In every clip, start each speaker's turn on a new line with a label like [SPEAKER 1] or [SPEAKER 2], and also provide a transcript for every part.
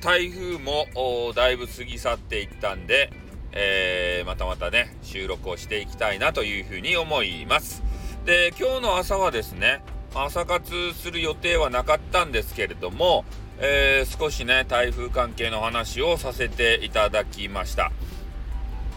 [SPEAKER 1] 台風もだいぶ過ぎ去っていったんで、えー、またまたね、収録をしていきたいなというふうに思います。で、今日の朝はですね、朝活する予定はなかったんですけれども、えー、少しね、台風関係の話をさせていただきました。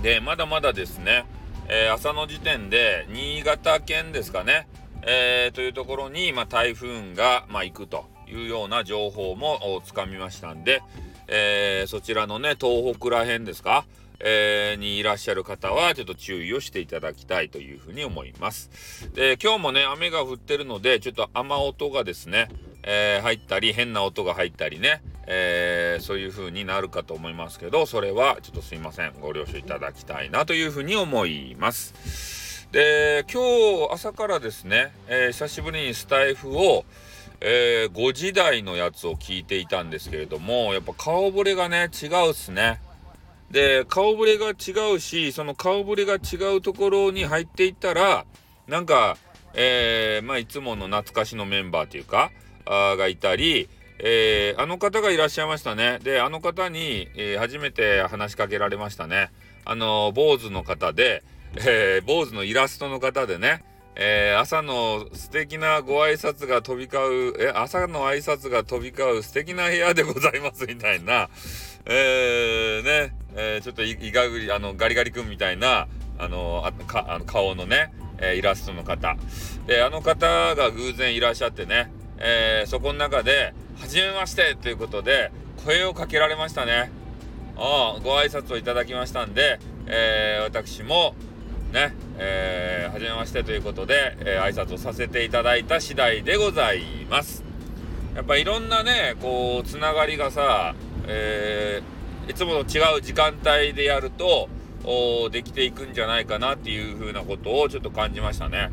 [SPEAKER 1] で、まだまだですね、えー、朝の時点で、新潟県ですかね、えー、というところに、まあ、台風が、まあ、行くというような情報もつかみましたんで、えー、そちらのね、東北ら辺ですか、えー、にいらっしゃる方はちょっと注意をしていただきたいというふうに思います。で、今日もね、雨が降ってるので、ちょっと雨音がですね、えー、入ったり、変な音が入ったりね、えー、そういう風になるかと思いますけど、それはちょっとすいません。ご了承いただきたいなというふうに思います。で、今日朝からですね、えー、久しぶりにスタイフを、えー、5時台のやつを聞いていたんですけれども、やっぱ顔ぶれがね、違うっすね。で、顔ぶれが違うし、その顔ぶれが違うところに入っていったら、なんか、えー、まあ、いつもの懐かしのメンバーというか、あがいたり、えー、あの方がいらっしゃいましたね。で、あの方に、えー、初めて話しかけられましたね。あの、坊主の方で、えー、坊主のイラストの方でね、えー、朝の素敵なご挨拶が飛び交う、え、朝の挨拶が飛び交う素敵な部屋でございますみたいな、えー、ね、えー、ちょっといがぐり、あの、ガリガリ君みたいな、あの、あかあの顔のね、え、イラストの方。で、あの方が偶然いらっしゃってね、え、そこの中で、はじめましてということで、声をかけられましたね。あご挨拶をいただきましたんで、え、私も、ね、えー、はじめましてということで、えー、挨拶をさせていただいた次第でございます。やっぱいろんなね、こう、つながりがさ、えー、いつもと違う時間帯でやると、おできていくんじゃないかなっていう風なことをちょっと感じましたね。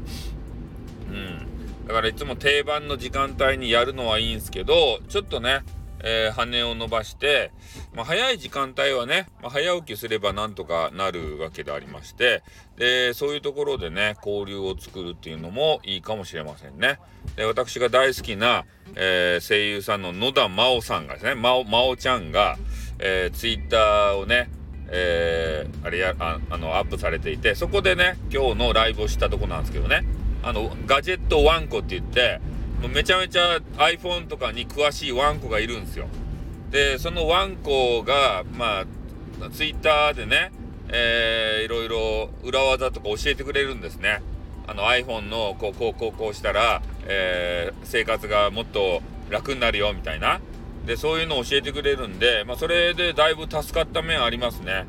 [SPEAKER 1] うん。だからいつも定番の時間帯にやるのはいいんすけど、ちょっとね、えー、羽を伸ばして、まあ、早い時間帯はね、まあ、早起きすればなんとかなるわけでありまして、で、そういうところでね、交流を作るっていうのもいいかもしれませんね。で、私が大好きな、えー、声優さんの野田真央さんがですね、真央、ちゃんが、えー、ツイッターをね、えー、あれやああのアップされていてそこでね今日のライブをしたとこなんですけどねあのガジェットワンコって言ってめちゃめちゃ iPhone とかに詳しいワンコがいるんですよ。で、そのワンコが、まあ、ツイッターでね、えー、いろいろ裏技とか教えてくれるんですね。あの iPhone のこう、こう、こう、こうしたら、えー、生活がもっと楽になるよ、みたいな。で、そういうのを教えてくれるんで、まあ、それでだいぶ助かった面ありますね。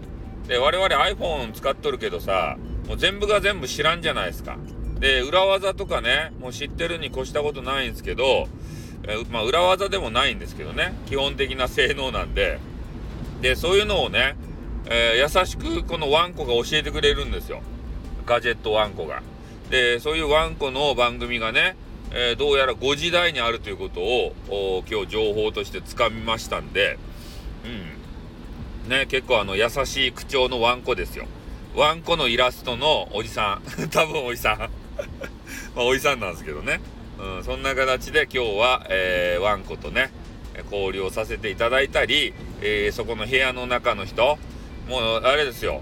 [SPEAKER 1] で、我々 iPhone 使っとるけどさ、もう全部が全部知らんじゃないですか。で、裏技とかね、もう知ってるに越したことないんですけど、えまあ、裏技でもないんですけどね、基本的な性能なんで、で、そういうのをね、えー、優しくこのワンコが教えてくれるんですよ。ガジェットワンコが。で、そういうワンコの番組がね、えー、どうやら5時台にあるということを、今日情報としてつかみましたんで、うん。ね、結構あの、優しい口調のワンコですよ。ワンコのイラストのおじさん。多分おじさん。まあ、おじさんなんですけどね。うん、そんな形で今日は、えー、ワンコとね、交流をさせていただいたり、えー、そこの部屋の中の人、もう、あれですよ、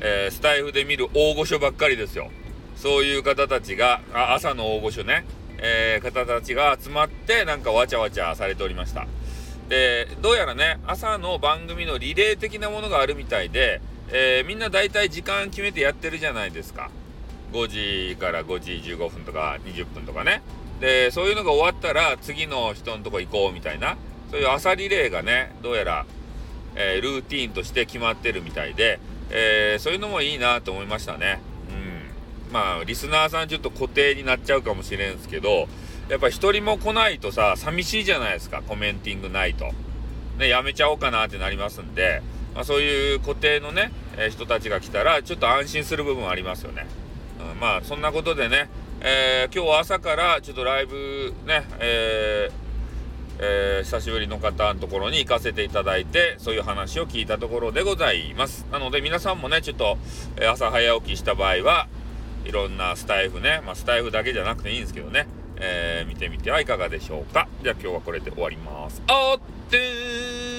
[SPEAKER 1] えー、スタイフで見る大御所ばっかりですよ。そういう方たちが、あ朝の大御所ね、えー、方たちが集まって、なんかわちゃわちゃされておりました。で、どうやらね、朝の番組のリレー的なものがあるみたいで、え、みんな大体時間決めてやってるじゃないですか。5時から5時15分とか20分とかね。で、そういうのが終わったら次の人のとこ行こうみたいな、そういう朝リレーがね、どうやら、えー、ルーティーンとして決まってるみたいで、えー、そういうのもいいなと思いましたね。うん。まあ、リスナーさんちょっと固定になっちゃうかもしれんすけど、やっぱ一人も来ないとさ、寂しいじゃないですか、コメンティングないと。ね、やめちゃおうかなってなりますんで、まあ、そういう固定のね、えー、人たちが来たら、ちょっと安心する部分ありますよね。うん、まあそんなことでね、えー、今日は朝からちょっとライブね、えーえー、久しぶりの方のところに行かせていただいて、そういう話を聞いたところでございます。なので皆さんもね、ちょっと、朝早起きした場合は、いろんなスタイフね、まあ、スタイフだけじゃなくていいんですけどね、えー、見てみてはいかがでしょうか。じゃあ今日はこれで終わります。あって